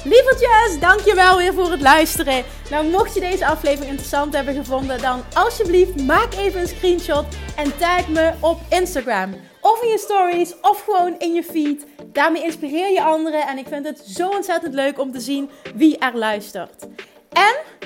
Lievertjes, dankjewel weer voor het luisteren. Nou, mocht je deze aflevering interessant hebben gevonden, dan alsjeblieft maak even een screenshot en tag me op Instagram. Of in je stories, of gewoon in je feed. Daarmee inspireer je anderen en ik vind het zo ontzettend leuk om te zien wie er luistert. En